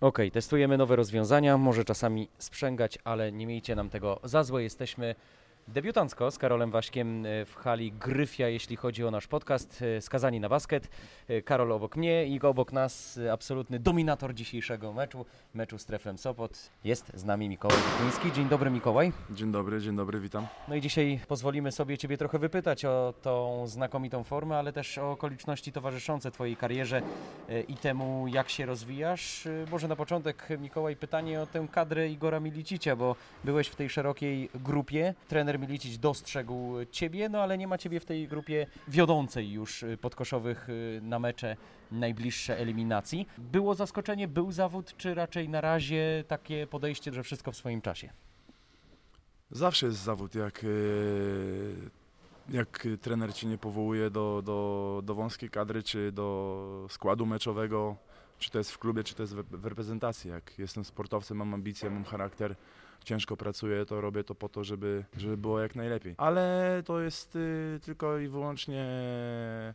Okej, testujemy nowe rozwiązania, może czasami sprzęgać, ale nie miejcie nam tego za złe. Jesteśmy debiutancko z Karolem Waśkiem e, w hali Gryfia, jeśli chodzi o nasz podcast e, Skazani na basket. E, Karol obok mnie i obok nas absolutny dominator dzisiejszego meczu, meczu z Treflem Sopot. Jest z nami Mikołaj Witliński. Dzień dobry Mikołaj. Dzień dobry, dzień dobry, witam. No i dzisiaj pozwolimy sobie Ciebie trochę wypytać o tą znakomitą formę, ale też o okoliczności towarzyszące Twojej karierze i temu, jak się rozwijasz. Może na początek, Mikołaj, pytanie o tę kadrę Igora Milicicia, bo byłeś w tej szerokiej grupie. Trener Milicic dostrzegł Ciebie, no ale nie ma Ciebie w tej grupie wiodącej już e, podkoszowych e, na mecze najbliższe eliminacji. Było zaskoczenie, był zawód, czy raczej na razie takie podejście, że wszystko w swoim czasie? Zawsze jest zawód, jak, e, jak trener cię nie powołuje do, do, do wąskiej kadry, czy do składu meczowego, czy to jest w klubie, czy to jest w reprezentacji. Jak jestem sportowcem, mam ambicje, mam charakter, ciężko pracuję, to robię to po to, żeby, żeby było jak najlepiej. Ale to jest y, tylko i wyłącznie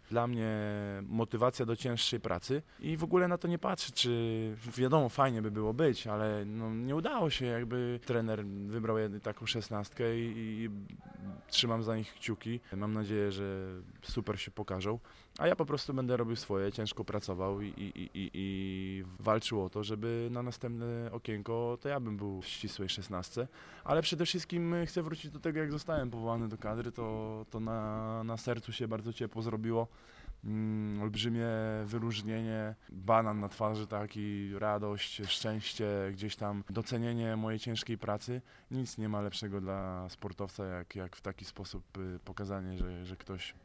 dla mnie motywacja do cięższej pracy i w ogóle na to nie patrzę, czy wiadomo, fajnie by było być, ale no, nie udało się, jakby trener wybrał taką szesnastkę i, i trzymam za nich kciuki. Mam nadzieję, że super się pokażą, a ja po prostu będę robił swoje, ciężko pracował i, i, i, i- walczył o to, żeby na następne okienko to ja bym był w ścisłej szesnastce, ale przede wszystkim chcę wrócić do tego, jak zostałem powołany do kadry, to, to na, na sercu się bardzo ciepło zrobiło. Mm, olbrzymie wyróżnienie, banan na twarzy taki, radość, szczęście, gdzieś tam docenienie mojej ciężkiej pracy. Nic nie ma lepszego dla sportowca, jak, jak w taki sposób y, pokazanie, że, że ktoś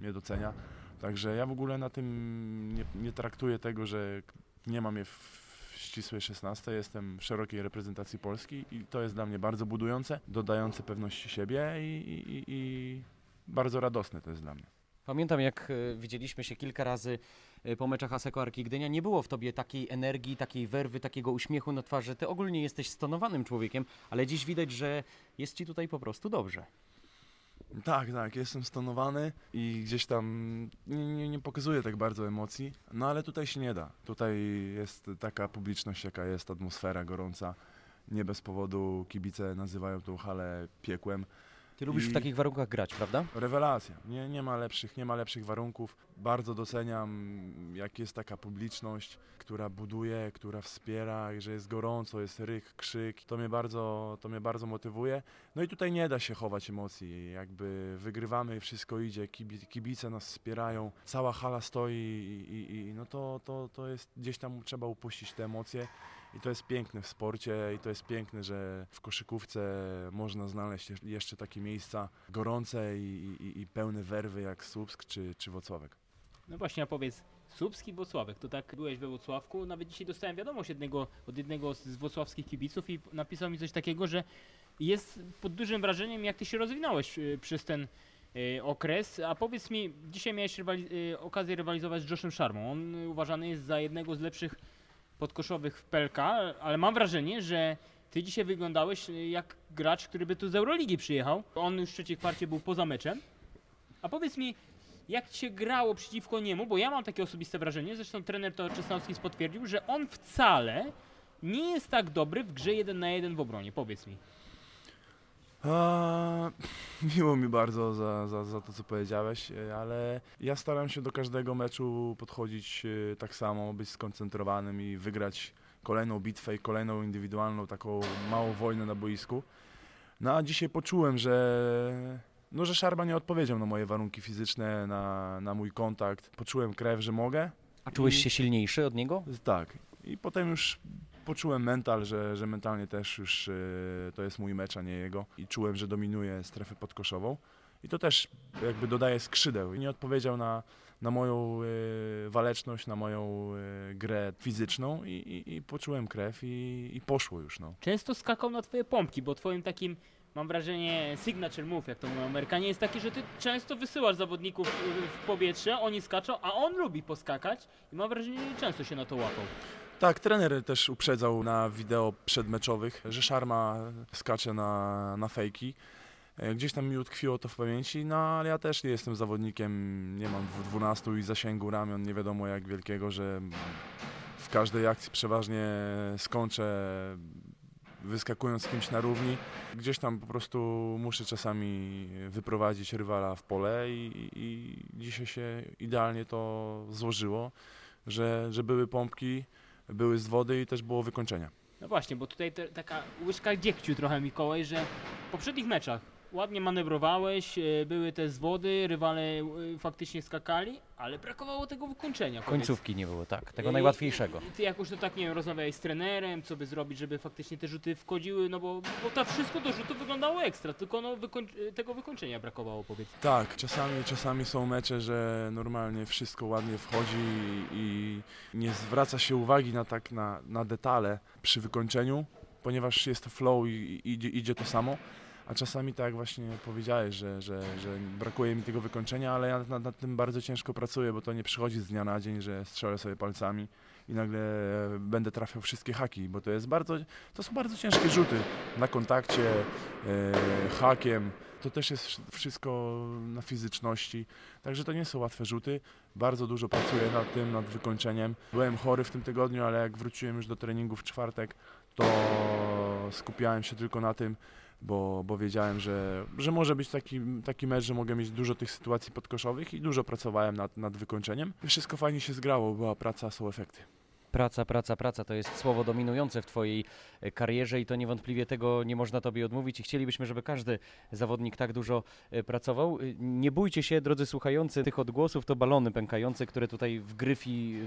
mnie docenia. Także ja w ogóle na tym nie, nie traktuję tego, że nie mam je w, ścisłej 16, jestem w szerokiej reprezentacji Polski i to jest dla mnie bardzo budujące, dodające pewności siebie i, i, i bardzo radosne to jest dla mnie. Pamiętam, jak e, widzieliśmy się kilka razy e, po meczach Aseko Arki Gdynia, nie było w tobie takiej energii, takiej werwy, takiego uśmiechu na twarzy. Ty ogólnie jesteś stonowanym człowiekiem, ale dziś widać, że jest ci tutaj po prostu dobrze. Tak, tak, jestem stonowany i gdzieś tam nie, nie, nie pokazuję tak bardzo emocji, no ale tutaj się nie da. Tutaj jest taka publiczność, jaka jest, atmosfera gorąca. Nie bez powodu kibice nazywają tą halę piekłem. Ty lubisz w I- takich warunkach grać, prawda? Rewelacja. Nie, nie, ma lepszych, nie ma lepszych warunków. Bardzo doceniam, jak jest taka publiczność, która buduje, która wspiera, że jest gorąco, jest ryk, krzyk. To mnie bardzo, to mnie bardzo motywuje. No i tutaj nie da się chować emocji. Jakby wygrywamy, wszystko idzie, kibi- kibice nas wspierają, cała hala stoi i, i, i no to, to, to jest gdzieś tam trzeba upuścić te emocje. I to jest piękne w sporcie i to jest piękne, że w koszykówce można znaleźć jeszcze takie miejsca gorące i, i, i pełne werwy jak Słupsk czy, czy Włocławek. No właśnie, a powiedz, Słupski Włocławek, to tak byłeś we Włocławku, nawet dzisiaj dostałem wiadomość jednego, od jednego z włocławskich kibiców i napisał mi coś takiego, że jest pod dużym wrażeniem, jak ty się rozwinąłeś y, przez ten y, okres, a powiedz mi, dzisiaj miałeś rywali- y, okazję rywalizować z Joshem Sharmą, on uważany jest za jednego z lepszych podkoszowych w PLK, ale mam wrażenie, że ty dzisiaj wyglądałeś y, jak gracz, który by tu z Euroligi przyjechał, on już w trzeciej kwarcie był poza meczem, a powiedz mi, jak ci się grało przeciwko niemu, bo ja mam takie osobiste wrażenie, zresztą trener to Czesnowski potwierdził, że on wcale nie jest tak dobry w grze 1 na 1 w obronie, powiedz mi. A, miło mi bardzo za, za, za to, co powiedziałeś, e, ale ja staram się do każdego meczu podchodzić e, tak samo, być skoncentrowanym i wygrać kolejną bitwę i kolejną indywidualną taką małą wojnę na boisku. No a dzisiaj poczułem, że, no, że Szarba nie odpowiedział na moje warunki fizyczne, na, na mój kontakt. Poczułem krew, że mogę. A czułeś I- się silniejszy od niego? Tak. I potem już poczułem mental, że, że mentalnie też już e, to jest mój mecz, a nie jego. I czułem, że dominuje strefę podkoszową. I to też jakby dodaje skrzydeł. I nie odpowiedział na, na moją e, waleczność, na moją e, grę fizyczną i, i, i poczułem krew i, i poszło już. No. Często skakał na twoje pompki, bo twoim takim, mam wrażenie, signature move, jak to mówią Amerykanie, jest taki, że ty często wysyłasz zawodników y, w powietrze, oni skaczą, a on lubi poskakać i mam wrażenie, że często się na to łapał. Tak, trener też uprzedzał na wideo przedmeczowych, że Szarma skacze na, na fejki. E, Gdzieś tam mi utkwiło to w pamięci, no ale ja też nie jestem zawodnikiem, nie mam dwu- 12 i zasięgu ramion, nie wiadomo jak wielkiego, że w każdej akcji przeważnie skończę wyskakując z kimś na równi. Gdzieś tam po prostu muszę czasami wyprowadzić rywala w pole i, i dzisiaj się idealnie to złożyło, że, że były pompki, były z wody i też było wykończenie. No właśnie, bo tutaj te, taka łyżka dziegciu trochę Mikołaj, że w poprzednich meczach ładnie manewrowałeś, e, były te zwody, rywale e, faktycznie skakali, ale brakowało tego wykończenia. powiedz. Końcówki nie było, tak, tego I- najłatwiejszego. I ty jakoś to tak, nie wiem, rozmawiałeś z trenerem, co by zrobić, żeby faktycznie te rzuty wchodziły, no bo, bo to wszystko do rzutu wyglądało ekstra, tylko no wykoń, tego wykończenia brakowało, powiedz. Tak, czasami, czasami są mecze, że normalnie wszystko ładnie wchodzi i nie zwraca się uwagi na tak na, na detale przy wykończeniu, ponieważ jest to flow i, i idzie, idzie to samo. A czasami tak właśnie powiedziałeś, że, że, że brakuje mi tego wykończenia, ale ja nad, nad tym bardzo ciężko pracuję, bo to nie przychodzi z dnia na dzień, że strzelę sobie palcami i nagle e, będę trafiał wszystkie haki, bo to jest bardzo, to są bardzo ciężkie rzuty na kontakcie, e, hakiem, to też jest wsz- wszystko na fizyczności, także to nie są łatwe rzuty. Bardzo dużo pracuję nad tym, nad wykończeniem. Byłem chory w tym tygodniu, ale jak wróciłem już do treningu w czwartek, to skupiałem się tylko na tym, bo, bo wiedziałem, że, że może być taki, taki mecz, że mogę mieć dużo tych sytuacji podkoszowych i dużo pracowałem nad, nad wykończeniem. Wszystko fajnie się zgrało, była praca, są efekty. Praca, praca, praca to jest słowo dominujące w Twojej e, karierze i to niewątpliwie tego nie można Tobie odmówić i chcielibyśmy, żeby każdy zawodnik tak dużo e, pracował. Y, Nie bójcie się, drodzy słuchający, tych odgłosów to balony pękające, które tutaj w Gryfi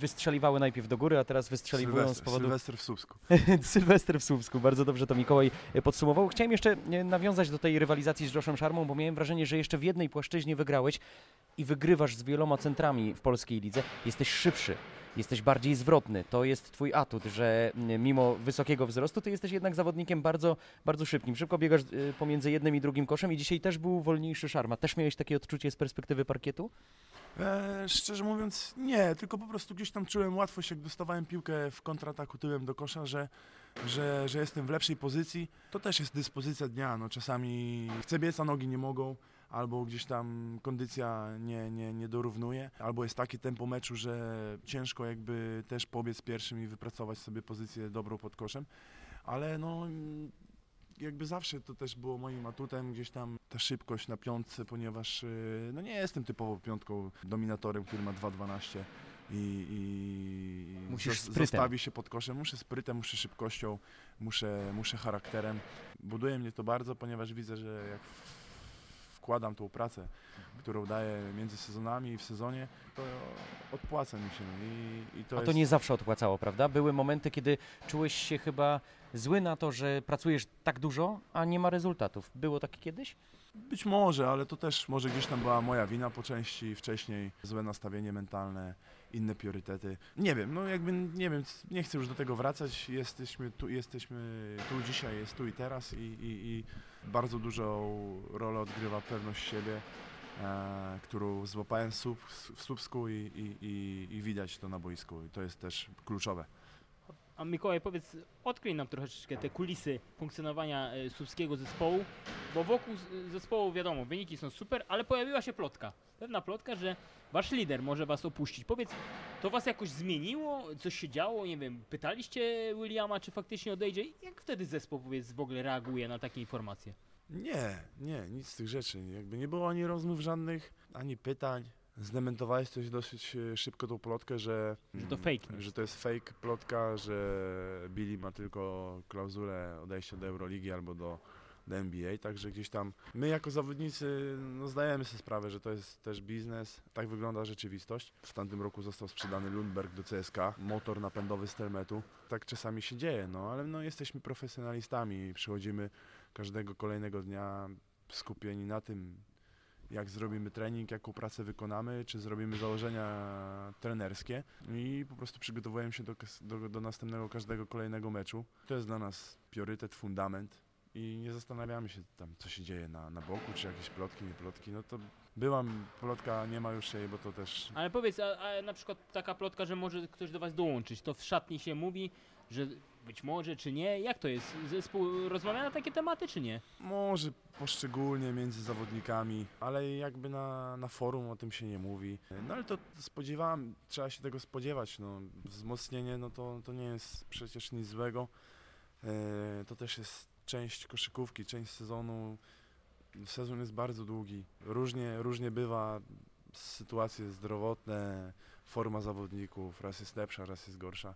wystrzeliwały najpierw do góry, a teraz wystrzeliwują z Sylwester, powodu Sylwester w Słupsku. Sylwester w Słupsku, bardzo dobrze to Mikołaj e, podsumował. Chciałem jeszcze e, nawiązać do tej rywalizacji z Joszem Szarmą, bo miałem wrażenie, że jeszcze w jednej płaszczyźnie wygrałeś i wygrywasz z wieloma centrami w polskiej lidze. Jesteś szybszy, jesteś bardziej zwrotny. To jest twój atut, że mimo wysokiego wzrostu, ty jesteś jednak zawodnikiem bardzo, bardzo szybkim. Szybko biegasz e, pomiędzy jednym i drugim koszem i dzisiaj też był wolniejszy Szarma. Też miałeś takie odczucie z perspektywy parkietu? E, szczerze mówiąc, nie, tylko po prostu gdzieś tam czułem łatwość, jak dostawałem piłkę w kontrataku tyłem do kosza, że, że, że jestem w lepszej pozycji. To też jest dyspozycja dnia. No, czasami chcę biec, a nogi nie mogą, albo gdzieś tam kondycja nie, nie, nie dorównuje, albo jest takie tempo meczu, że ciężko jakby też pobiec pierwszym i wypracować sobie pozycję dobrą pod koszem. Ale no jakby zawsze to też było moim atutem, gdzieś tam ta szybkość na piątce, ponieważ y, no nie jestem typowo piątką dominatorem, który ma 2.12 i, i Musisz sprytem. zostawi się pod koszem. Muszę sprytem, muszę szybkością, muszę, muszę charakterem. Buduje mnie to bardzo, ponieważ widzę, że jak wkładam tą pracę, którą daję między sezonami i w sezonie, to odpłaca mi się i, i to A jest... to nie zawsze odpłacało, prawda? Były momenty, kiedy czułeś się chyba zły na to, że pracujesz tak dużo, a nie ma rezultatów. Było tak kiedyś? Być może, ale to też może gdzieś tam była moja wina po części wcześniej, złe nastawienie mentalne, inne priorytety. Nie wiem, no jakby nie wiem, nie chcę już do tego wracać. Jesteśmy tu, jesteśmy tu dzisiaj, jest tu i teraz i, i, i bardzo dużą rolę odgrywa pewność siebie, e, którą złapałem w, Słup, w Słupsku i, i, i, widać to na boisku. I to jest też kluczowe. A Mikołaj, powiedz, odkryj nam troszeczkę te kulisy funkcjonowania e, słupskiego zespołu, bo wokół zespołu wiadomo, wyniki są super, ale pojawiła się plotka. Pewna plotka, że wasz lider może was opuścić. Powiedz, to was jakoś zmieniło? Coś się działo? Nie wiem, pytaliście Williama, czy faktycznie odejdzie? Jak wtedy zespół, powiedz, w ogóle reaguje na takie informacje? Nie, nie, nic z tych rzeczy. Jakby nie było ani rozmów żadnych, ani pytań. Zdementowałeś coś dosyć e, szybko tą plotkę, że, Że to mm, fake news. że to jest fake plotka, że Billy ma tylko klauzulę odejścia do Euroligi albo do, do NBA, także gdzieś tam my jako zawodnicy no, zdajemy sobie sprawę, że to jest też biznes, tak wygląda rzeczywistość. W tamtym roku został sprzedany Lundberg do CSK, motor napędowy z Telmetu. Tak czasami się dzieje, no ale no, jesteśmy profesjonalistami i przychodzimy każdego kolejnego dnia skupieni na tym, jak zrobimy trening, jaką pracę wykonamy, czy zrobimy założenia trenerskie i po prostu przygotowujemy się do, do, do następnego każdego kolejnego meczu. To jest dla nas priorytet, fundament i nie zastanawiamy się tam, co się dzieje na, na boku, czy jakieś plotki, nie plotki. No to byłam, plotka nie ma już jej, bo to też Ale powiedz, a, a na przykład taka plotka, że może ktoś do was dołączyć, to w szatni się mówi, że być może, czy nie? Jak to jest? Zespół rozmawia na takie tematy, czy nie? Może poszczególnie między zawodnikami, ale jakby na, na forum o tym się nie mówi. No ale to spodziewałem, trzeba się tego spodziewać. No, wzmocnienie no to, to nie jest przecież nic złego. E, to też jest część koszykówki, część sezonu. Sezon jest bardzo długi. Różnie, różnie bywa, sytuacje zdrowotne, forma zawodników, raz jest lepsza, raz jest gorsza.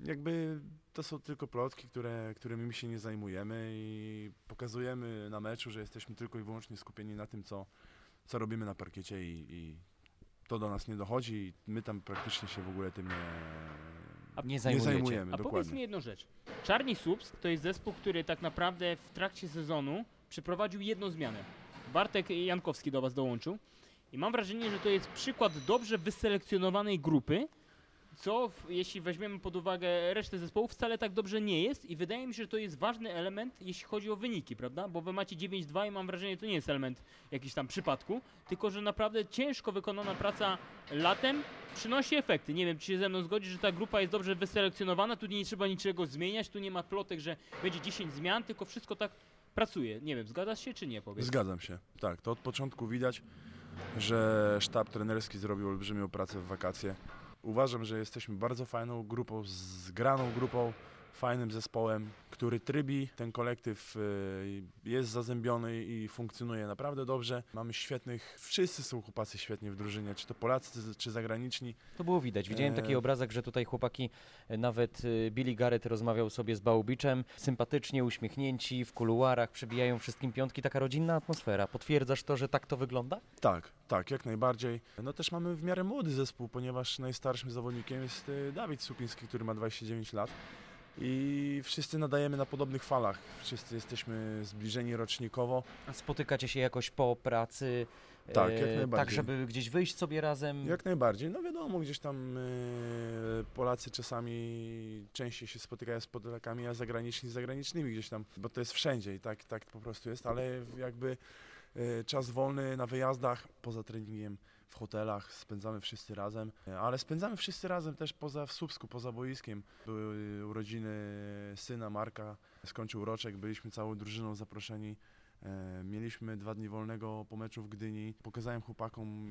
Jakby to są tylko plotki, które, którymi my się nie zajmujemy i pokazujemy na meczu, że jesteśmy tylko i wyłącznie skupieni na tym, co, co robimy na parkiecie i, i to do nas nie dochodzi i my tam praktycznie się w ogóle tym nie, A nie nie zajmujemy. A powiedz dokładnie. mi jedną rzecz. Czarni Subs to jest zespół, który tak naprawdę w trakcie sezonu przeprowadził jedną zmianę. Bartek Jankowski do Was dołączył. I mam wrażenie, że to jest przykład dobrze wyselekcjonowanej grupy, co jeśli weźmiemy pod uwagę resztę zespołów, wcale tak dobrze nie jest i wydaje mi się, że to jest ważny element, jeśli chodzi o wyniki, prawda? Bo wy macie 9-2 i mam wrażenie, że to nie jest element jakiś tam przypadku, tylko że naprawdę ciężko wykonana praca latem przynosi efekty. Nie wiem, czy się ze mną zgodzi, że ta grupa jest dobrze wyselekcjonowana, tu nie trzeba niczego zmieniać, tu nie ma plotek, że będzie 10 zmian, tylko wszystko tak pracuje. Nie wiem, zgadzasz się czy nie, powiedz? Zgadzam się. Tak, to od początku widać, że sztab trenerski zrobił olbrzymią pracę w wakacje. Uważam, że jesteśmy bardzo fajną grupą, zgraną grupą, fajnym zespołem, który trybi. Ten kolektyw y, jest zazębiony i funkcjonuje naprawdę dobrze. Mamy świetnych, wszyscy są chłopacy świetnie w drużynie, czy to Polacy, czy zagraniczni. To było widać. Widziałem taki E. obrazek, że tutaj chłopaki, e, nawet e, Billy Garrett rozmawiał sobie z Bałubiczem, sympatycznie, uśmiechnięci, w kuluarach, przebijają wszystkim piątki, taka rodzinna atmosfera. Potwierdzasz to, że tak to wygląda? Tak, tak, jak najbardziej. No też mamy w miarę młody zespół, ponieważ najstarszym zawodnikiem jest Dawid Supiński, który ma 29 lat. I wszyscy nadajemy na podobnych falach. Wszyscy jesteśmy zbliżeni rocznikowo. A Spotykacie się jakoś po pracy, e, Tak, jak tak najbardziej. żeby gdzieś wyjść sobie razem? Jak najbardziej. No wiadomo, gdzieś tam y, Polacy czasami częściej się spotykają z Polakami, a zagraniczni z zagranicznymi gdzieś tam, bo to jest wszędzie i tak, tak po prostu jest, ale jakby y, czas wolny na wyjazdach, poza treningiem w hotelach spędzamy wszyscy razem, ale spędzamy wszyscy razem też poza w Słupsku, poza boiskiem. Były urodziny syna Marka, skończył roczek, byliśmy całą drużyną zaproszeni. E, Mieliśmy dwa dni wolnego po meczu w Gdyni. Pokazałem chłopakom,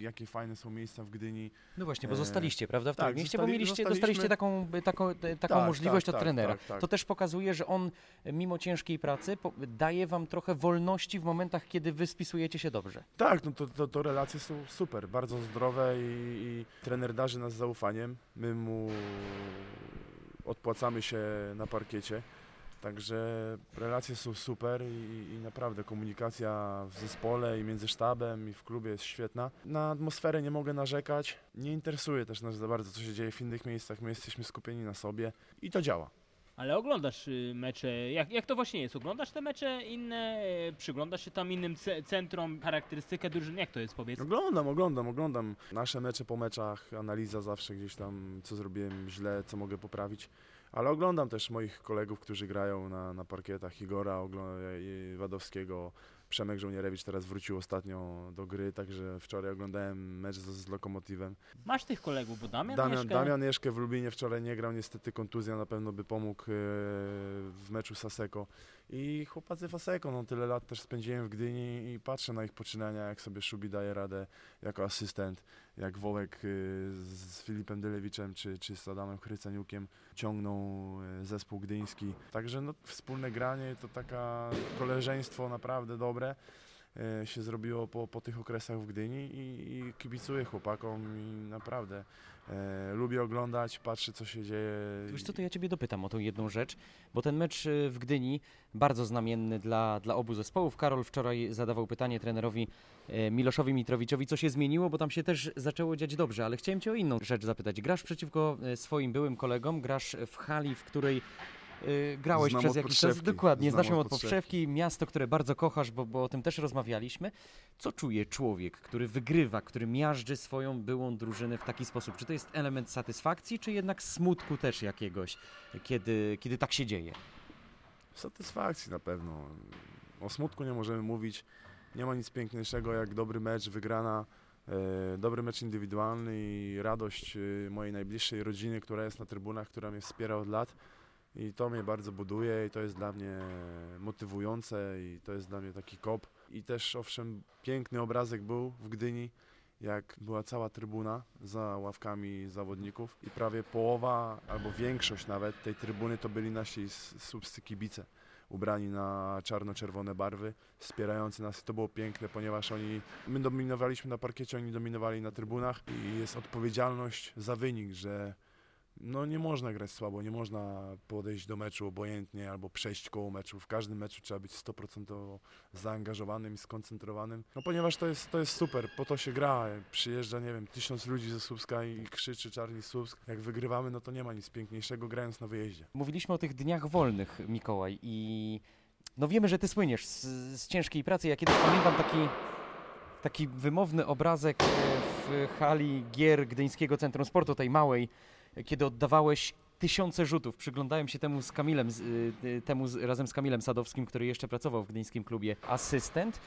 jakie fajne są miejsca w Gdyni. No właśnie, bo E, zostaliście, prawda, w tak, tym mieście, bo zostali- mieliście, zostaliśmy- dostaliście taką, taką, e, taką Tak, możliwość tak, od tak, trenera. tak, tak. To też pokazuje, że on mimo ciężkiej pracy daje wam trochę wolności w momentach, kiedy wy spisujecie się dobrze. Tak, no to, to, to relacje są super, bardzo zdrowe i, i trener darzy nas zaufaniem. My mu odpłacamy się na parkiecie. Także relacje są super i, i naprawdę komunikacja w zespole i między sztabem i w klubie jest świetna. Na atmosferę nie mogę narzekać. Nie interesuje też nas za bardzo, co się dzieje w innych miejscach. My jesteśmy skupieni na sobie i to działa. Ale oglądasz y, mecze, jak, jak to właśnie jest? Oglądasz te mecze inne, y, przyglądasz się tam innym ce- centrom, charakterystykę drużyny, jak to jest powiedz? Oglądam, oglądam, oglądam nasze mecze po meczach, analiza zawsze gdzieś tam, co zrobiłem źle, co mogę poprawić. Ale oglądam też moich kolegów, którzy grają na, na parkietach, Igora Wadowskiego, Przemek Żołnierewicz teraz wrócił ostatnio do gry, także wczoraj oglądałem mecz z, z Lokomotywem. Masz tych kolegów, bo Damian, Damian, Mieszka, Damian Jeszkę w Lublinie wczoraj nie grał, niestety kontuzja na pewno by pomógł e, w meczu Saseko. I chłopacy Faseko, no tyle lat też spędziłem w Gdyni i patrzę na ich poczynania, jak sobie Szubi daje radę jako asystent, jak Wołek e, z Filipem Dylewiczem czy, czy z Adamem Chryceniukiem ciągną e, zespół gdyński. Także no, wspólne granie to taka koleżeństwo naprawdę dobre się zrobiło po, po tych okresach w Gdyni i, i kibicuję chłopakom i naprawdę e, lubię oglądać, patrzę co się dzieje. Wiesz co, to ja Ciebie dopytam o tą jedną rzecz, bo ten mecz y, w Gdyni, bardzo znamienny dla, dla obu zespołów. Karol wczoraj zadawał pytanie trenerowi e, Miloszowi Mitrowiczowi, co się zmieniło, bo tam się też zaczęło dziać dobrze, ale chciałem Cię o inną rzecz zapytać. Grasz przeciwko e, swoim byłym kolegom, grasz w hali, w której e, grałeś Znam przez jakiś czas. Dokładnie, Znam znasz ją od od podszewki, miasto, które bardzo kochasz, bo, bo o tym też rozmawialiśmy. Co czuje człowiek, który wygrywa, który miażdży swoją byłą drużynę w taki sposób? Czy to jest element satysfakcji, czy jednak smutku też jakiegoś, kiedy, kiedy tak się dzieje? Satysfakcji na pewno. O smutku nie możemy mówić. Nie ma nic piękniejszego jak dobry mecz, wygrana, e, dobry mecz indywidualny i radość e, mojej najbliższej rodziny, która jest na trybunach, która mnie wspiera od lat. I to mnie bardzo buduje i to jest dla mnie motywujące i to jest dla mnie taki kop. I też owszem, piękny obrazek był w Gdyni, jak była cała trybuna za ławkami zawodników i prawie połowa albo większość nawet tej trybuny to byli nasi s- słupscy kibice ubrani na czarno-czerwone barwy, wspierający nas. To było piękne, ponieważ oni, my dominowaliśmy na parkiecie, oni dominowali na trybunach i jest odpowiedzialność za wynik, że no nie można grać słabo, nie można podejść do meczu obojętnie albo przejść koło meczu. W każdym meczu trzeba być 100% zaangażowanym i skoncentrowanym. No ponieważ to jest, to jest super, po to się gra. Przyjeżdża, nie wiem, tysiąc ludzi ze Słupska i krzyczy Czarni Słupsk. Jak wygrywamy, no to nie ma nic piękniejszego grając na wyjeździe. Mówiliśmy o tych dniach wolnych, Mikołaj, i no wiemy, że ty słyniesz z, z ciężkiej pracy. Ja kiedyś pamiętam taki, taki wymowny obrazek e, w hali gier Gdyńskiego Centrum Sportu, tej małej, kiedy oddawałeś tysiące rzutów. Przyglądałem się temu z Kamilem, y, y, temu razem z Kamilem Sadowskim, który jeszcze pracował w gdyńskim klubie asystent.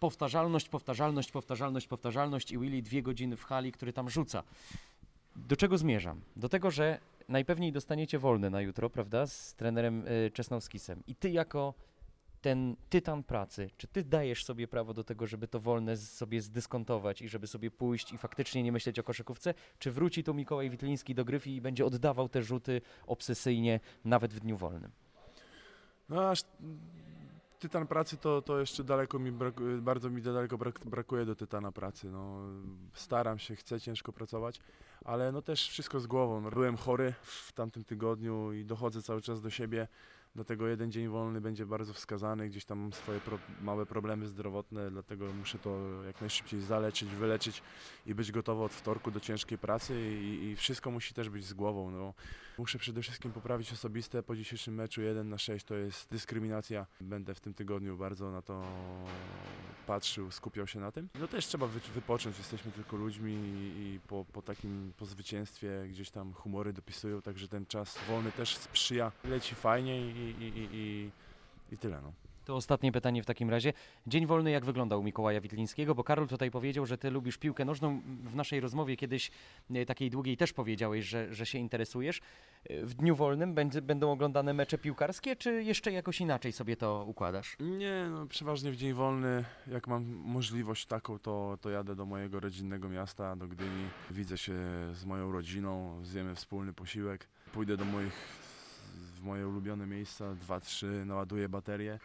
Powtarzalność, powtarzalność, powtarzalność, powtarzalność i Willy dwie godziny w hali, który tam rzuca. Do czego zmierzam? Do tego, że najpewniej dostaniecie wolny na jutro, prawda, z trenerem y, Czesnowskisem. I ty jako ten tytan pracy, czy ty dajesz sobie prawo do tego, żeby to wolne sobie zdyskontować i żeby sobie pójść i faktycznie nie myśleć o koszykówce? Czy wróci tu Mikołaj Witliński do gryfy i będzie oddawał te rzuty obsesyjnie nawet w dniu wolnym? No aż tytan pracy to, to jeszcze daleko mi brakuje, bardzo mi daleko brak, brakuje do tytana pracy. No, staram się, chcę ciężko pracować, ale no też wszystko z głową. Byłem chory w tamtym tygodniu i dochodzę cały czas do siebie. Dlatego jeden dzień wolny będzie bardzo wskazany. Gdzieś tam mam swoje pro, małe problemy zdrowotne, dlatego muszę to jak najszybciej zaleczyć, wyleczyć i być gotowy od wtorku do ciężkiej pracy i, i wszystko musi też być z głową. No. Muszę przede wszystkim poprawić osobiste. Po dzisiejszym meczu 1 na 6 to jest dyskryminacja. Będę w tym tygodniu bardzo na to patrzył, skupiał się na tym. No też trzeba wy, wypocząć, jesteśmy tylko ludźmi i po, po takim po zwycięstwie gdzieś tam humory dopisują, także ten czas wolny też sprzyja. Leci fajnie i, i, i, i, i tyle. No. To ostatnie pytanie w takim razie. Dzień wolny jak wyglądał Mikołaja Witlińskiego? Bo Karol tutaj powiedział, że ty lubisz piłkę nożną. W naszej rozmowie kiedyś e, takiej długiej też powiedziałeś, że, że się interesujesz. E, W dniu wolnym będzie, będą oglądane mecze piłkarskie, czy jeszcze jakoś inaczej sobie to układasz? Nie, no przeważnie w dzień wolny, jak mam możliwość taką, to, to jadę do mojego rodzinnego miasta, do Gdyni. Widzę się z moją rodziną, zjemy wspólny posiłek. Pójdę do moich, w moje ulubione miejsca, dwa, trzy, naładuję baterię.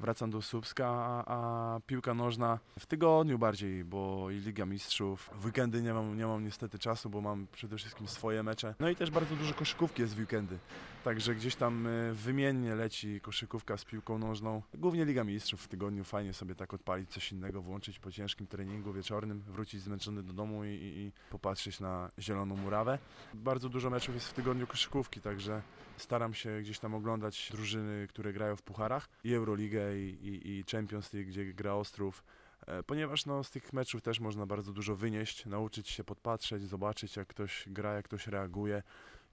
Wracam do Słupska, a, a piłka nożna w tygodniu bardziej, bo i Liga Mistrzów. W weekendy nie mam, nie mam niestety czasu, bo mam przede wszystkim swoje mecze. No i też bardzo dużo koszykówki jest w weekendy. Także gdzieś tam y, wymiennie leci koszykówka z piłką nożną. Głównie Liga Mistrzów w tygodniu. Fajnie sobie tak odpalić coś innego, włączyć po ciężkim treningu wieczornym, wrócić zmęczony do domu i, i, i popatrzeć na zieloną murawę. Bardzo dużo meczów jest w tygodniu koszykówki, także staram się gdzieś tam oglądać drużyny, które grają w pucharach i Euroligę i, i, i Champions League, gdzie gra Ostrów. E, Ponieważ no, z tych meczów też można bardzo dużo wynieść, nauczyć się podpatrzeć, zobaczyć jak ktoś gra, jak ktoś reaguje,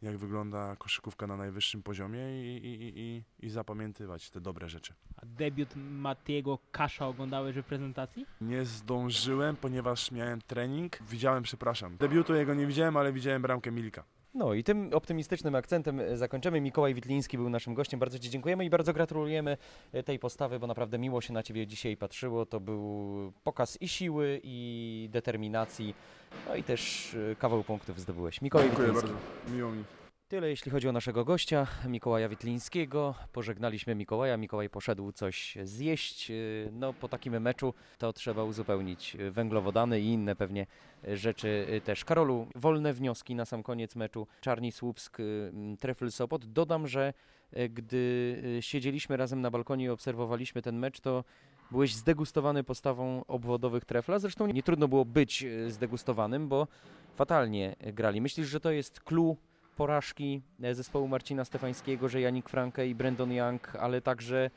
jak wygląda koszykówka na najwyższym poziomie i, i, i, i, zapamiętywać te dobre rzeczy. A debiut Matiego Kasza oglądałeś w prezentacji? Nie zdążyłem, ponieważ miałem trening. Widziałem, przepraszam. Debiutu jego nie widziałem, ale widziałem bramkę Milka. No i tym optymistycznym akcentem e, zakończymy. Mikołaj Witliński był naszym gościem. Bardzo Ci dziękujemy i bardzo gratulujemy e, tej postawy, bo naprawdę miło się na Ciebie dzisiaj patrzyło. To był pokaz i siły, i determinacji, no i też e, kawał punktów zdobyłeś. Mikołaj Dziękuję Witliński. bardzo. Miło mi. Tyle jeśli chodzi o naszego gościa, Mikołaja Witlińskiego. Pożegnaliśmy Mikołaja, Mikołaj poszedł coś zjeść. No po takim meczu to trzeba uzupełnić węglowodany i inne pewnie rzeczy też. Karolu, wolne wnioski na sam koniec meczu. Czarni Słupsk, yy, Trefl Sopot. Dodam, że yy, gdy yy, siedzieliśmy razem na balkonie i obserwowaliśmy ten mecz, to byłeś zdegustowany postawą obwodowych Trefla. Zresztą nie trudno było być yy, zdegustowanym, bo fatalnie grali. Myślisz, że to jest clue porażki e, zespołu Marcina Stefańskiego, że Janik Franke i Brandon Young, ale także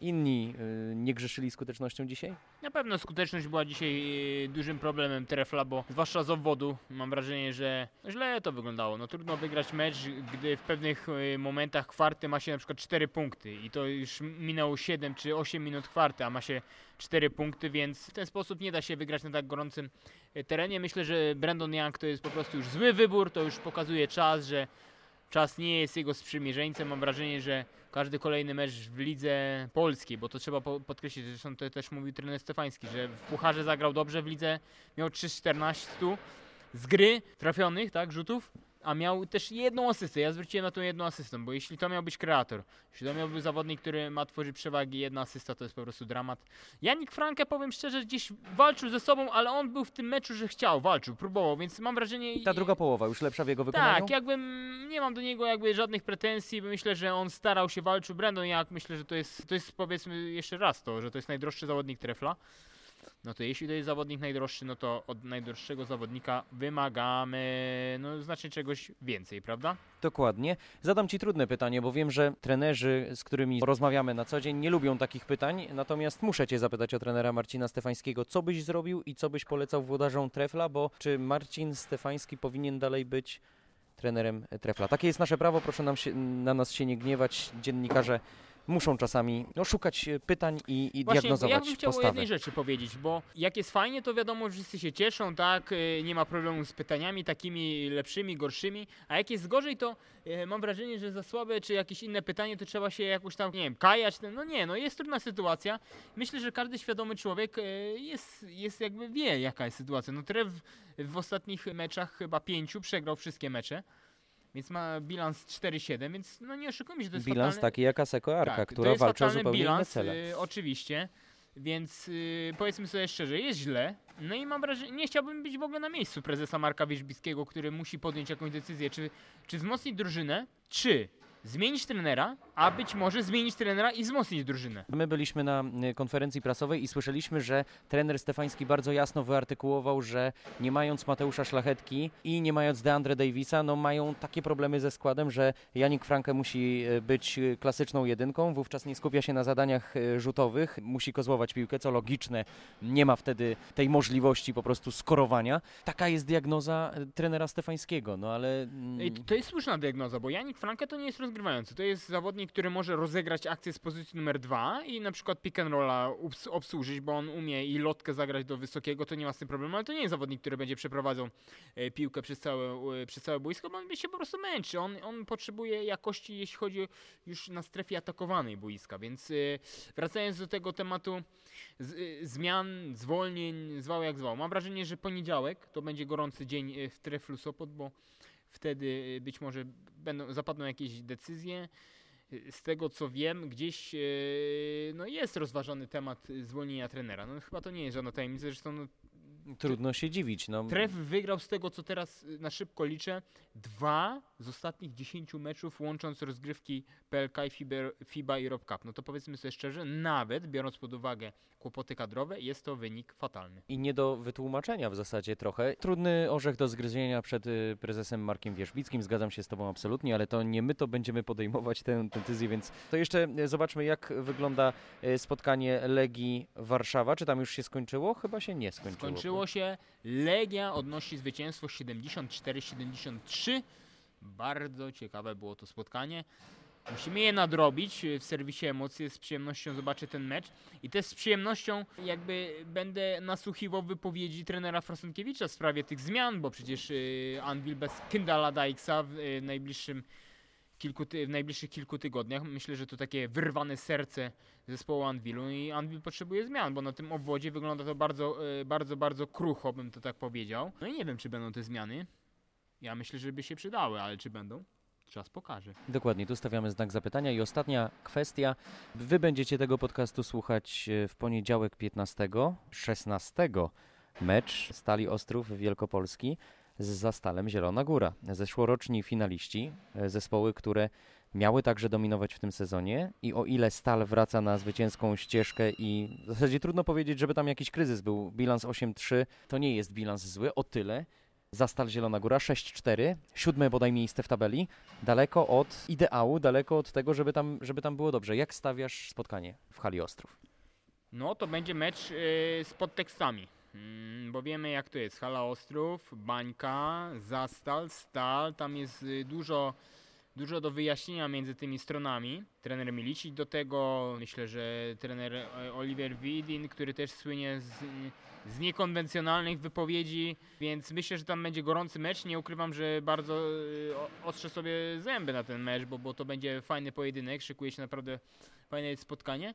inni y, nie grzeszyli skutecznością dzisiaj? Na pewno skuteczność była dzisiaj e, dużym problemem Trefla, bo zwłaszcza z obwodu mam wrażenie, że źle to wyglądało. No trudno wygrać mecz, gdy w pewnych e, momentach kwarty ma się na przykład 4 punkty i to już minęło 7 czy 8 minut kwarty, a ma się 4 punkty, więc w ten sposób nie da się wygrać na tak gorącym terenie. Myślę, że Brandon Young to jest po prostu już zły wybór, to już pokazuje czas, że czas nie jest jego sprzymierzeńcem. Mam wrażenie, że każdy kolejny mecz w lidze polskiej, bo to trzeba po- podkreślić, zresztą to też mówił trener Stefański, że w Pucharze zagrał dobrze, w lidze miał 3 z 14 z gry trafionych, tak, rzutów, a miał też jedną asystę. Ja zwróciłem na tą jedną asystę, bo jeśli to miał być kreator, jeśli to miał być zawodnik, który ma tworzyć przewagi, jedna asysta to jest po prostu dramat. Janik Frankę, powiem szczerze, gdzieś walczył ze sobą, ale on był w tym meczu, że chciał, walczył, próbował, więc mam wrażenie... I ta druga połowa już lepsza w jego wykonaniu? Tak, jakby nie mam do niego jakby żadnych pretensji, bo myślę, że on starał się, walczył. Brandon jak myślę, że to jest, to jest powiedzmy jeszcze raz to, że to jest najdroższy zawodnik trefla. No to jeśli to jest zawodnik najdroższy, no to od najdroższego zawodnika wymagamy no znacznie czegoś więcej, prawda? Dokładnie. Zadam Ci trudne pytanie, bo wiem, że trenerzy, z którymi rozmawiamy na co dzień, nie lubią takich pytań. Natomiast muszę Cię zapytać o trenera Marcina Stefańskiego. Co byś zrobił i co byś polecał włodarzom Trefla? Bo czy Marcin Stefański powinien dalej być trenerem Trefla? Takie jest nasze prawo, proszę nam się, na nas się nie gniewać. Dziennikarze muszą czasami no, szukać e, pytań i, i Właśnie, ja diagnozować bym chciał o postawę. jednej rzeczy powiedzieć, bo jak jest fajnie, to wiadomo, że wszyscy się cieszą, tak, y, nie ma problemu z pytaniami takimi lepszymi, gorszymi, a jak jest gorzej, to y, mam wrażenie, że za słabe czy jakieś inne pytanie, to trzeba się jakoś tam, nie wiem, kajać, no nie, no jest trudna sytuacja. Myślę, że każdy świadomy człowiek jest, jest jakby wie, jaka jest sytuacja. No Trev w ostatnich meczach chyba pięciu przegrał wszystkie mecze. Więc ma bilans 4-7, więc no nie oszukujmy się, to jest Bilans fatalny, taki jak Aseko Arka, tak, która walczy o zupełnie inne bilans, cele. y, oczywiście, więc y, powiedzmy sobie szczerze, jest źle. No i mam wrażenie, nie chciałbym być w ogóle na miejscu prezesa Marka Wierzbickiego, który musi podjąć jakąś decyzję, czy, czy wzmocnić drużynę, czy zmienić trenera, a być może zmienić trenera i wzmocnić drużynę. My byliśmy na y, konferencji prasowej i słyszeliśmy, że trener Stefański bardzo jasno wyartykułował, że nie mając Mateusza Szlachetki i nie mając DeAndre Davisa, no mają takie problemy ze składem, że Janik Franke musi y, być y, klasyczną jedynką, wówczas nie skupia się na zadaniach rzutowych, musi kozłować piłkę, co logiczne, nie ma wtedy tej możliwości po prostu skorowania. Taka jest diagnoza trenera Stefańskiego, no ale... mm, to jest słuszna diagnoza, bo Janik Franke to nie jest rozgrywający. To jest zawodnik, który może rozegrać akcję z pozycji numer dwa i na przykład pick and rolla obs- obsłużyć, bo on umie i lotkę zagrać do wysokiego, to nie ma z tym problemu, ale to nie jest zawodnik, który będzie przeprowadzał e, piłkę przez całe, e, przez całe boisko, bo on się po prostu męczy. On, on potrzebuje jakości, jeśli chodzi już na strefie atakowanej boiska, więc e, wracając do tego tematu z, zmian, zwolnień, zwał jak zwał. Mam wrażenie, że poniedziałek to będzie gorący dzień w Treflu Sopot, bo wtedy być może będą, zapadną jakieś decyzje. Z tego co wiem, gdzieś e, no jest rozważany temat zwolnienia trenera. No chyba to nie jest żadna tajemnica, zresztą no, Trudno się dziwić. No. Tref wygrał z tego co teraz e, na szybko liczę dwa z ostatnich 10 meczów łącząc rozgrywki PLK i FIBA, FIBA i Rob Cup. No to powiedzmy sobie szczerze, nawet biorąc pod uwagę kłopoty kadrowe, jest to wynik fatalny. i nie do wytłumaczenia w zasadzie trochę. Trudny orzech do zgryzienia przed y, prezesem Markiem Wierzbickim, zgadzam się z Tobą absolutnie, ale to nie my to będziemy podejmować tę tę decyzję, więc to jeszcze y, zobaczmy jak wygląda y, spotkanie Legii Warszawa. Czy tam już się skończyło? Chyba się nie skończyło. Skończyło się, Legia odnosi zwycięstwo 74-73. Bardzo ciekawe było to spotkanie. Musimy je nadrobić w serwisie emocje. Z przyjemnością zobaczę ten mecz. I też z przyjemnością jakby będę nasłuchiwał wypowiedzi trenera Frasunkiewicza w sprawie tych zmian, bo przecież y, Anvil bez Kyndala Dijksa w y, najbliższym kilku w najbliższych kilku tygodniach. Myślę, że to takie wyrwane serce zespołu Anvilu i Anvil potrzebuje zmian, bo na tym obwodzie wygląda to bardzo, y, bardzo, bardzo krucho, bym to tak powiedział. No i nie wiem, czy będą te zmiany. Ja myślę, że by się przydały, ale czy będą? Czas pokaże. Dokładnie, tu stawiamy znak zapytania. I ostatnia kwestia. Wy będziecie tego podcastu słuchać e, w poniedziałek 15, 16 mecz Stali Ostrów Wielkopolski z Zastalem Zielona Góra. Zeszłoroczni finaliści, e, zespoły, które miały także dominować w tym sezonie i o ile Stal wraca na zwycięską ścieżkę i w zasadzie trudno powiedzieć, żeby tam jakiś kryzys był. Bilans 8-3 to nie jest bilans zły, o tyle Zastal Zielona Góra 6-4, siódme bodaj miejsce w tabeli, daleko od ideału, daleko od tego, żeby tam, żeby tam było dobrze. Jak stawiasz spotkanie w hali Ostrów? No to będzie mecz y, z podtekstami. Mm, bo wiemy jak to jest. Hala Ostrów, Bańka, Zastal, Stal. Tam jest y, dużo, dużo do wyjaśnienia między tymi stronami. Trener Milicic do tego, myślę, że trener e, Oliver Widin, który też słynie z, z niekonwencjonalnych wypowiedzi, więc myślę, że tam będzie gorący mecz. Nie ukrywam, że bardzo e, ostrzę sobie zęby na ten mecz, bo, bo to będzie fajny pojedynek, szykuje się naprawdę fajne spotkanie.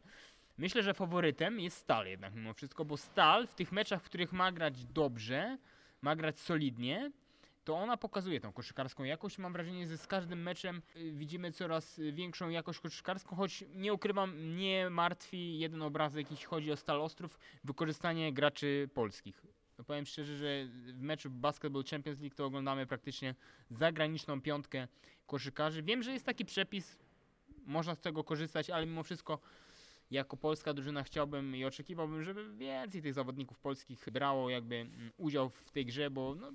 Myślę, że faworytem jest Stal jednak mimo wszystko, bo Stal w tych meczach, w których ma grać dobrze, ma grać solidnie, to ona pokazuje tą koszykarską jakość. Mam wrażenie, że z każdym meczem y, widzimy coraz y, większą jakość koszykarską, choć nie ukrywam, mnie martwi jeden obrazek, jeśli chodzi o Stal Ostrów, wykorzystanie graczy polskich. No powiem szczerze, że w meczu Basketball Champions League to oglądamy praktycznie zagraniczną piątkę koszykarzy. Wiem, że jest taki przepis, można z tego korzystać, ale mimo wszystko jako polska drużyna chciałbym i oczekiwałbym, żeby więcej tych zawodników polskich brało jakby mm, udział w tej grze, bo no,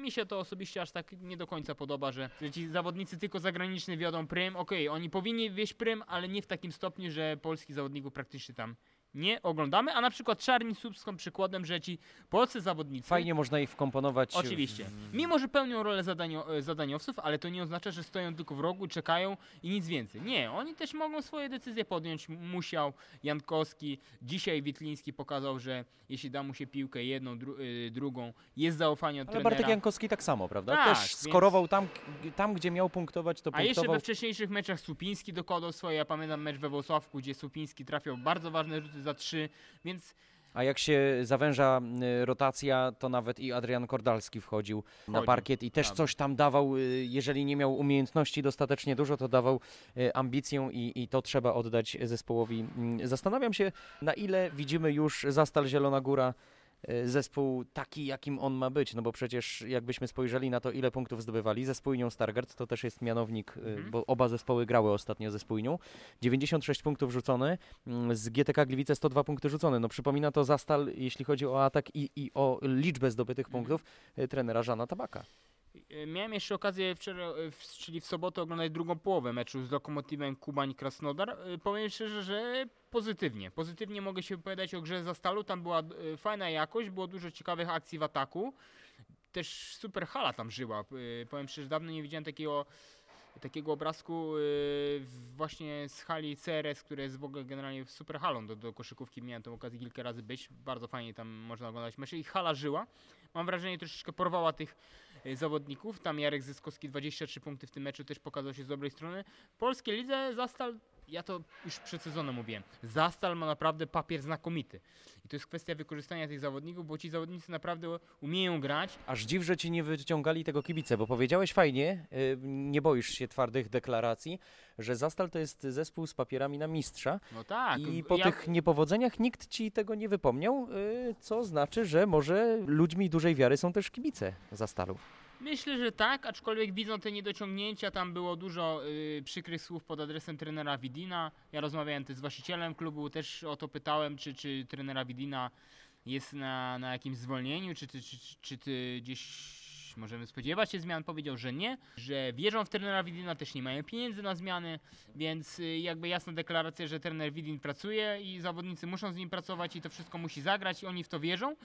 mi się to osobiście aż tak nie do końca podoba, że, że ci zawodnicy tylko zagraniczni wiodą prym. Okej, oni powinni wieść prym, ale nie w takim stopniu, że polskich zawodników praktycznie tam nie oglądamy, a na przykład Czarni Sub są przykładem, że ci polscy zawodnicy Fajnie można ich wkomponować. w- Oczywiście. Mimo, że pełnią rolę zadanio, e, zadaniowców, ale to nie oznacza, że stoją tylko w rogu, czekają i nic więcej. Nie, oni też mogą swoje decyzje podjąć. Musiał, Jankowski, dzisiaj Witliński pokazał, że jeśli da mu się piłkę jedną, dru, y, drugą, jest zaufanie od Ale trenera. Bartek Jankowski tak samo, prawda? Tak, Też więc- skorował tam, tam, gdzie miał punktować, to A jeszcze punktował. we wcześniejszych meczach Supiński dokładał swoje. Ja pamiętam mecz we Włocławku, gdzie Supiński trafiał bardzo ważne rzuty za trzy, więc A jak się zawęża rotacja, to nawet i Adrian Kordalski wchodził na parkiet i też prawda. coś tam dawał. y, Jeżeli nie miał umiejętności dostatecznie dużo, to dawał y, ambicję i, i to trzeba oddać zespołowi. Zastanawiam się, na ile widzimy już Zastal Zielona Góra zespół taki, jakim on ma być, no bo przecież jakbyśmy spojrzeli na to, ile punktów zdobywali ze Spójnią Stargard, to też jest mianownik, y, Mhm. bo oba zespoły grały ostatnio ze Spójnią. 96 punktów rzucone, mm, z GTK Gliwice 102 punkty rzucone. No przypomina to Zastal, jeśli chodzi o atak i, i o liczbę zdobytych Mhm. punktów y, trenera Żana Tabaka. E, Miałem jeszcze okazję wczoraj, w- czyli w sobotę oglądać drugą połowę meczu z Lokomotywem Kubań-Krasnodar. E, Powiem szczerze, że pozytywnie. Pozytywnie mogę się wypowiadać o grze za stalu. Tam była fajna jakość, było dużo ciekawych akcji w ataku. Też super hala tam żyła. Powiem szczerze, dawno nie widziałem takiego takiego obrazku właśnie z hali CRS, które jest w ogóle generalnie super halą do, do koszykówki. Miałem tę okazję kilka razy być. Bardzo fajnie tam można oglądać mecze i hala żyła. Mam wrażenie, troszeczkę porwała tych zawodników. Tam Jarek Zyskowski 23 punkty w tym meczu też pokazał się z dobrej strony. W polskiej lidze Zastal, ja to już przed sezonem mówiłem, Zastal ma naprawdę papier znakomity. I to jest kwestia wykorzystania tych zawodników, bo ci zawodnicy naprawdę umieją grać. Aż dziw, że ci nie wyciągali tego kibice, bo powiedziałeś fajnie, y, nie boisz się twardych deklaracji, że Zastal to jest zespół z papierami na mistrza No tak. i po ja, tych niepowodzeniach nikt ci tego nie wypomniał, y, co znaczy, że może ludźmi dużej wiary są też kibice Zastalu. Myślę, że tak, aczkolwiek widzą te niedociągnięcia, tam było dużo y, przykrych słów pod adresem trenera Widina. Ja rozmawiałem też z właścicielem klubu, też o to pytałem, czy, czy trenera Widina jest na, na jakimś zwolnieniu, czy, czy, czy, czy ty gdzieś możemy spodziewać się zmian. Powiedział, że nie, że wierzą w trenera Widina, też nie mają pieniędzy na zmiany, więc y, jakby jasna deklaracja, że trener Widin pracuje i zawodnicy muszą z nim pracować i to wszystko musi zagrać i oni w to wierzą.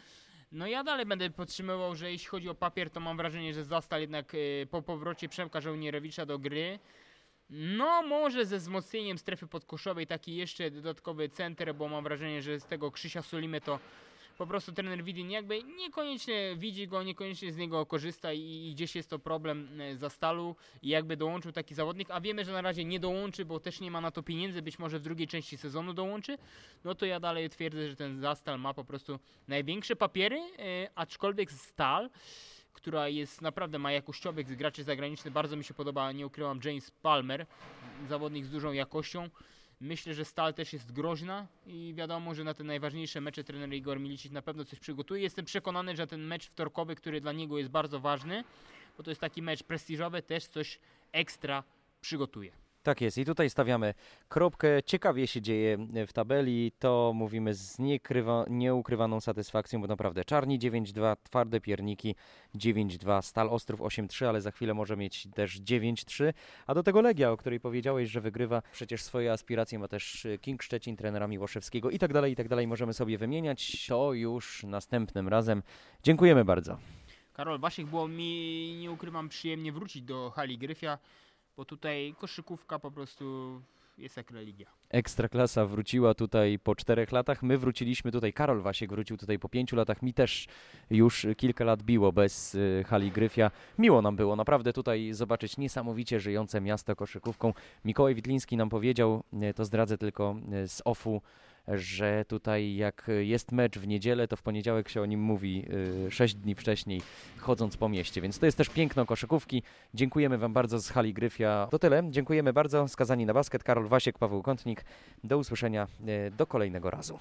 No ja dalej będę podtrzymywał, że jeśli chodzi o papier, to mam wrażenie, że Zastal jednak y, po powrocie Przemka Żołnierowicza do gry, no może ze wzmocnieniem strefy podkoszowej taki jeszcze dodatkowy center, bo mam wrażenie, że z tego Krzysia Solimy to po prostu trener Widin jakby niekoniecznie widzi go, niekoniecznie z niego korzysta i, i gdzieś jest to problem e, za stalu i jakby dołączył taki zawodnik, a wiemy, że na razie nie dołączy, bo też nie ma na to pieniędzy, być może w drugiej części sezonu dołączy, no to ja dalej twierdzę, że ten Zastal ma po prostu największe papiery, e, aczkolwiek Stal która jest naprawdę ma jakościowych graczy zagranicznych. Bardzo mi się podoba, nie ukrywam, James Palmer, zawodnik z dużą jakością. Myślę, że Stal też jest groźna i wiadomo, że na te najważniejsze mecze trener Igor Milicic na pewno coś przygotuje. Jestem przekonany, że ten mecz wtorkowy, który dla niego jest bardzo ważny, bo to jest taki mecz prestiżowy, też coś ekstra przygotuje. Tak jest i tutaj stawiamy kropkę. Ciekawie się dzieje w tabeli, to mówimy z niekrywa, nieukrywaną satysfakcją, bo naprawdę Czarni 9-2, Twarde Pierniki 9-2, Stal Ostrów 8-3, ale za chwilę może mieć też 9-3, a do tego Legia, o której powiedziałeś, że wygrywa przecież swoje aspiracje, ma też King Szczecin, trenera Miłoszewskiego i tak dalej, i tak dalej, możemy sobie wymieniać, to już następnym razem. Dziękujemy bardzo. Karol Basiek, było mi, nie ukrywam, przyjemnie wrócić do hali Gryfia. Bo tutaj koszykówka po prostu jest jak religia. Ekstraklasa wróciła tutaj po czterech latach. My wróciliśmy tutaj, Karol Wasiek wrócił tutaj po pięciu latach. Mi też już kilka lat biło bez y, hali Gryfia. Miło nam było naprawdę tutaj zobaczyć niesamowicie żyjące miasto koszykówką. Mikołaj Witliński nam powiedział, to zdradzę tylko y, z OFU, że tutaj jak jest mecz w niedzielę, to w poniedziałek się o nim mówi y, sześć dni wcześniej, chodząc po mieście. Więc to jest też piękno koszykówki. Dziękujemy Wam bardzo z hali Gryfia. To tyle. Dziękujemy bardzo. Skazani na basket Karol Wasiek, Paweł Kątnik. Do usłyszenia y, do kolejnego razu.